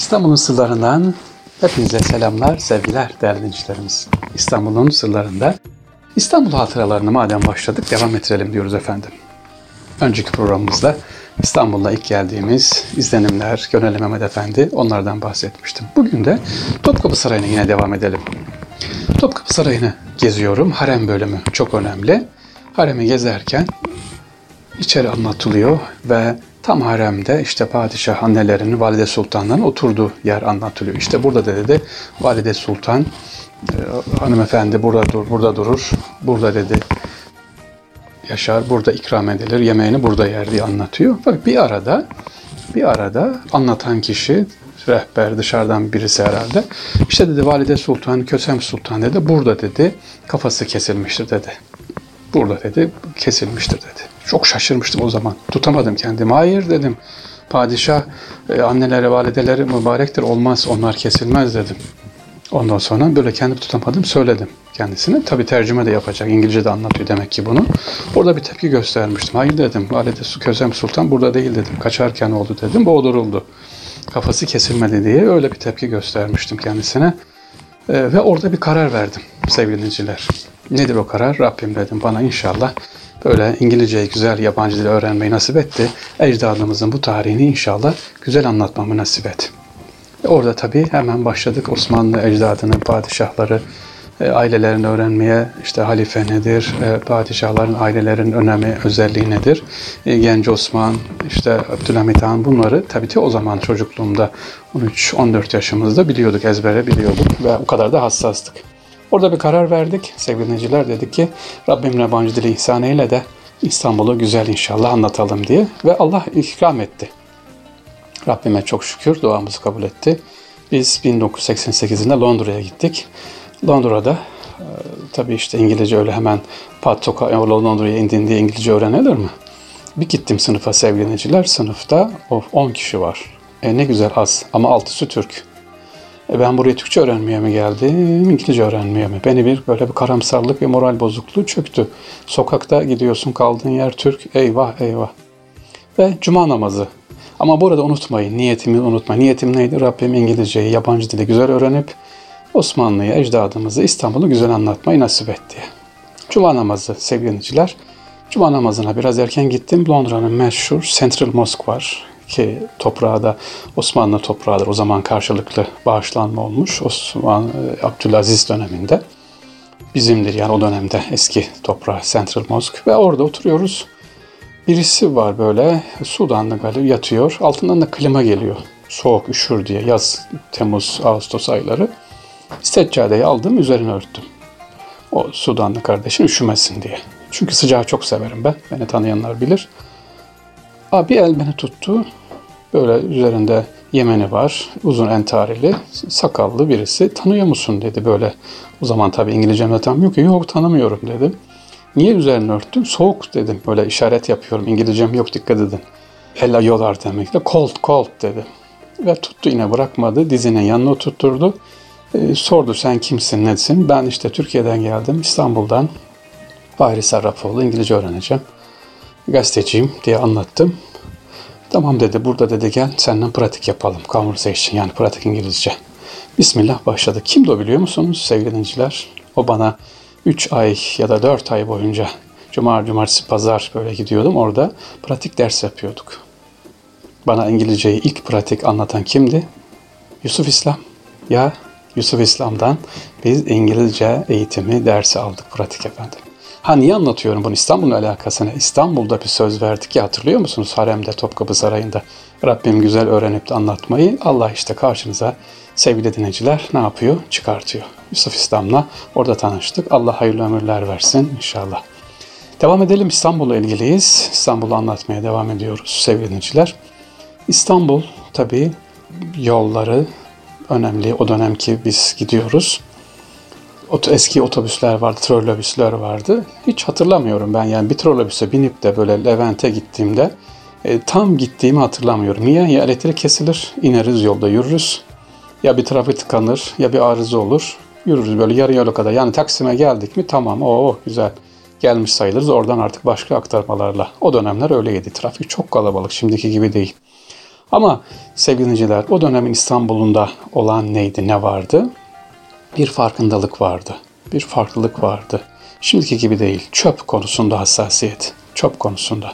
İstanbul'un sırlarından hepinize selamlar, sevgiler değerli dinleyicilerimiz. İstanbul'un sırlarında İstanbul hatıralarını madem başladık devam ettirelim diyoruz efendim. Önceki programımızda İstanbul'da ilk geldiğimiz izlenimler, Gönel Mehmet Efendi onlardan bahsetmiştim. Bugün de Topkapı Sarayı'na yine devam edelim. Topkapı Sarayı'nı geziyorum. Harem bölümü çok önemli. Haremi gezerken içeri anlatılıyor ve tam haremde işte padişah annelerinin, valide sultanların oturduğu yer anlatılıyor. İşte burada dedi de valide sultan e, hanımefendi burada dur, burada durur. Burada dedi yaşar, burada ikram edilir, yemeğini burada yer diye anlatıyor. Bak bir arada bir arada anlatan kişi rehber dışarıdan birisi herhalde. İşte dedi Valide Sultan, Kösem Sultan dedi burada dedi kafası kesilmiştir dedi. Burada dedi kesilmiştir dedi. Çok şaşırmıştım o zaman. Tutamadım kendimi. Hayır dedim. Padişah e, annelere, valideleri mübarektir. Olmaz onlar kesilmez dedim. Ondan sonra böyle kendi tutamadım söyledim kendisine. Tabi tercüme de yapacak. İngilizce de anlatıyor demek ki bunu. Orada bir tepki göstermiştim. Hayır dedim. Valide Kösem Sultan burada değil dedim. Kaçarken oldu dedim. Boğduruldu. Kafası kesilmedi diye öyle bir tepki göstermiştim kendisine. Ee, ve orada bir karar verdim sevgili dinleyiciler. Nedir o karar? Rabbim dedim bana inşallah böyle İngilizceyi güzel yabancı dil öğrenmeyi nasip etti. Ecdadımızın bu tarihini inşallah güzel anlatmamı nasip et. Orada tabii hemen başladık Osmanlı ecdadının padişahları, e, ailelerini öğrenmeye, işte halife nedir, e, padişahların ailelerin önemi, özelliği nedir, e, Genç Osman, işte Abdülhamit Han bunları tabii ki o zaman çocukluğumda 13-14 yaşımızda biliyorduk, ezbere biliyorduk ve o kadar da hassastık. Orada bir karar verdik. Sevgili dinleyiciler dedik ki Rabbim yabancı dili ihsan eyle de İstanbul'u güzel inşallah anlatalım diye. Ve Allah ikram etti. Rabbime çok şükür duamızı kabul etti. Biz 1988'inde Londra'ya gittik. Londra'da e, tabii işte İngilizce öyle hemen pat Londra'ya indiğinde İngilizce öğrenilir mi? Bir gittim sınıfa sevgili dinleyiciler. Sınıfta 10 kişi var. E ne güzel az ama altısı Türk. E ben buraya Türkçe öğrenmeye mi geldim, İngilizce öğrenmeye mi? Beni bir böyle bir karamsarlık ve moral bozukluğu çöktü. Sokakta gidiyorsun kaldığın yer Türk, eyvah eyvah. Ve cuma namazı. Ama burada unutmayın, niyetimi unutmayın. Niyetim neydi? Rabbim İngilizceyi, yabancı dili güzel öğrenip Osmanlı'ya, ecdadımızı, İstanbul'u güzel anlatmayı nasip etti. Cuma namazı sevgili Cuma namazına biraz erken gittim. Londra'nın meşhur Central Mosque var ki toprağı da Osmanlı toprağıdır. O zaman karşılıklı bağışlanma olmuş Osman e, Abdülaziz döneminde. Bizimdir yani o dönemde eski toprağı Central Mosque ve orada oturuyoruz. Birisi var böyle Sudanlı galiba yatıyor. Altından da klima geliyor. Soğuk üşür diye yaz, Temmuz, Ağustos ayları. Seccadeyi aldım üzerine örttüm. O Sudanlı kardeşin üşümesin diye. Çünkü sıcağı çok severim ben. Beni tanıyanlar bilir. Abi el beni tuttu. Böyle üzerinde Yemeni var. Uzun entarili, sakallı birisi. Tanıyor musun dedi böyle. O zaman tabii İngilizcem de tam yok ki. Yok tanımıyorum dedim. Niye üzerine örttün? Soğuk dedim. Böyle işaret yapıyorum. İngilizcem yok dikkat edin. Hella yolar demek de. Cold, cold dedi. Ve tuttu yine bırakmadı. Dizinin yanına tutturdu. E, sordu sen kimsin, nesin? Ben işte Türkiye'den geldim. İstanbul'dan. Bahri Sarrafoğlu. İngilizce öğreneceğim. Gazeteciyim diye anlattım. Tamam dedi burada dedi gel senden pratik yapalım. Conversation yani pratik İngilizce. Bismillah başladı. Kimdi o biliyor musunuz sevgili dinleyiciler? O bana 3 ay ya da 4 ay boyunca cuma, cumartesi, pazar böyle gidiyordum. Orada pratik ders yapıyorduk. Bana İngilizceyi ilk pratik anlatan kimdi? Yusuf İslam. Ya Yusuf İslam'dan biz İngilizce eğitimi dersi aldık pratik efendim. Ha niye anlatıyorum bunu İstanbul'un alakasını? İstanbul'da bir söz verdik ya hatırlıyor musunuz? Harem'de Topkapı Sarayı'nda. Rabbim güzel öğrenip de anlatmayı. Allah işte karşınıza sevgili dinleyiciler ne yapıyor? Çıkartıyor. Yusuf İslam'la orada tanıştık. Allah hayırlı ömürler versin inşallah. Devam edelim İstanbul'la ilgiliyiz. İstanbul'u anlatmaya devam ediyoruz sevgili dinleyiciler. İstanbul tabii yolları önemli. O dönemki biz gidiyoruz eski otobüsler vardı, trolleybüsler vardı. Hiç hatırlamıyorum ben yani bir trolleybüse binip de böyle Levent'e gittiğimde e, tam gittiğimi hatırlamıyorum. Niye? Ya elektrik kesilir, ineriz yolda yürürüz. Ya bir trafik tıkanır ya bir arıza olur. Yürürüz böyle yarı yola kadar. Yani Taksim'e geldik mi tamam o güzel gelmiş sayılırız. Oradan artık başka aktarmalarla. O dönemler öyleydi. Trafik çok kalabalık. Şimdiki gibi değil. Ama sevgili dinleyiciler o dönemin İstanbul'unda olan neydi, ne vardı? Bir farkındalık vardı. Bir farklılık vardı. Şimdiki gibi değil. Çöp konusunda hassasiyet. Çöp konusunda.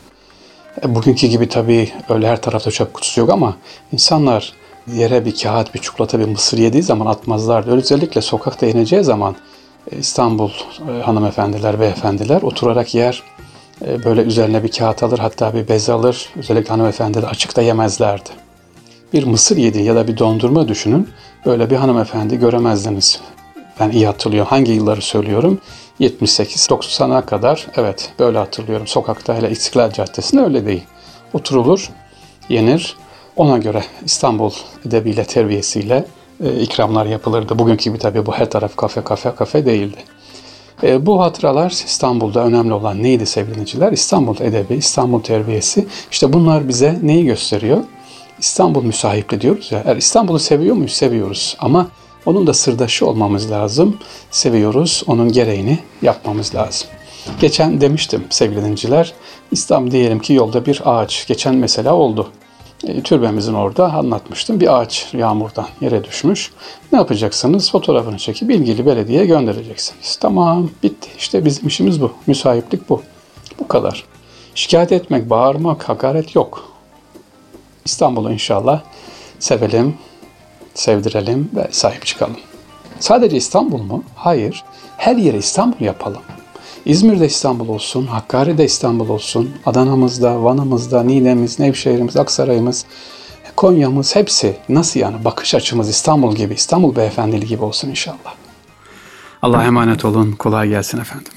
E, bugünkü gibi tabii öyle her tarafta çöp kutusu yok ama insanlar yere bir kağıt, bir çikolata, bir mısır yediği zaman atmazlardı. Özellikle sokakta ineceği zaman e, İstanbul e, hanımefendiler, beyefendiler oturarak yer, böyle üzerine bir kağıt alır, hatta bir bez alır. Özellikle hanımefendiler açıkta yemezlerdi. Bir mısır yedi ya da bir dondurma düşünün. Böyle bir hanımefendi göremezdiniz. Ben iyi hatırlıyorum. Hangi yılları söylüyorum? 78-90'a kadar evet böyle hatırlıyorum. Sokakta hele İstiklal Caddesi'nde öyle değil. Oturulur, yenir. Ona göre İstanbul edebiyle, terbiyesiyle e, ikramlar yapılırdı. Bugünkü gibi tabii bu her taraf kafe kafe kafe değildi. E, bu hatıralar İstanbul'da önemli olan neydi sevgiliciler? İstanbul edebi, İstanbul terbiyesi. İşte bunlar bize neyi gösteriyor? İstanbul müsahiple diyoruz ya. Eğer İstanbul'u seviyor muyuz? Seviyoruz. Ama onun da sırdaşı olmamız lazım. Seviyoruz, onun gereğini yapmamız lazım. Geçen demiştim sevgili dinleyiciler, İslam diyelim ki yolda bir ağaç. Geçen mesela oldu. E, türbemizin orada anlatmıştım. Bir ağaç yağmurdan yere düşmüş. Ne yapacaksınız? Fotoğrafını çekip ilgili belediyeye göndereceksiniz. Tamam, bitti. İşte bizim işimiz bu. Müsahiplik bu. Bu kadar. Şikayet etmek, bağırmak, hakaret yok. İstanbul'u inşallah sevelim, sevdirelim ve sahip çıkalım. Sadece İstanbul mu? Hayır. Her yere İstanbul yapalım. İzmir'de İstanbul olsun, Hakkari'de İstanbul olsun, Adana'mızda, Van'ımızda, Niğde'miz, Nevşehir'imiz, Aksaray'ımız, Konya'mız hepsi nasıl yani bakış açımız İstanbul gibi, İstanbul beyefendili gibi olsun inşallah. Allah'a emanet olun. Kolay gelsin efendim.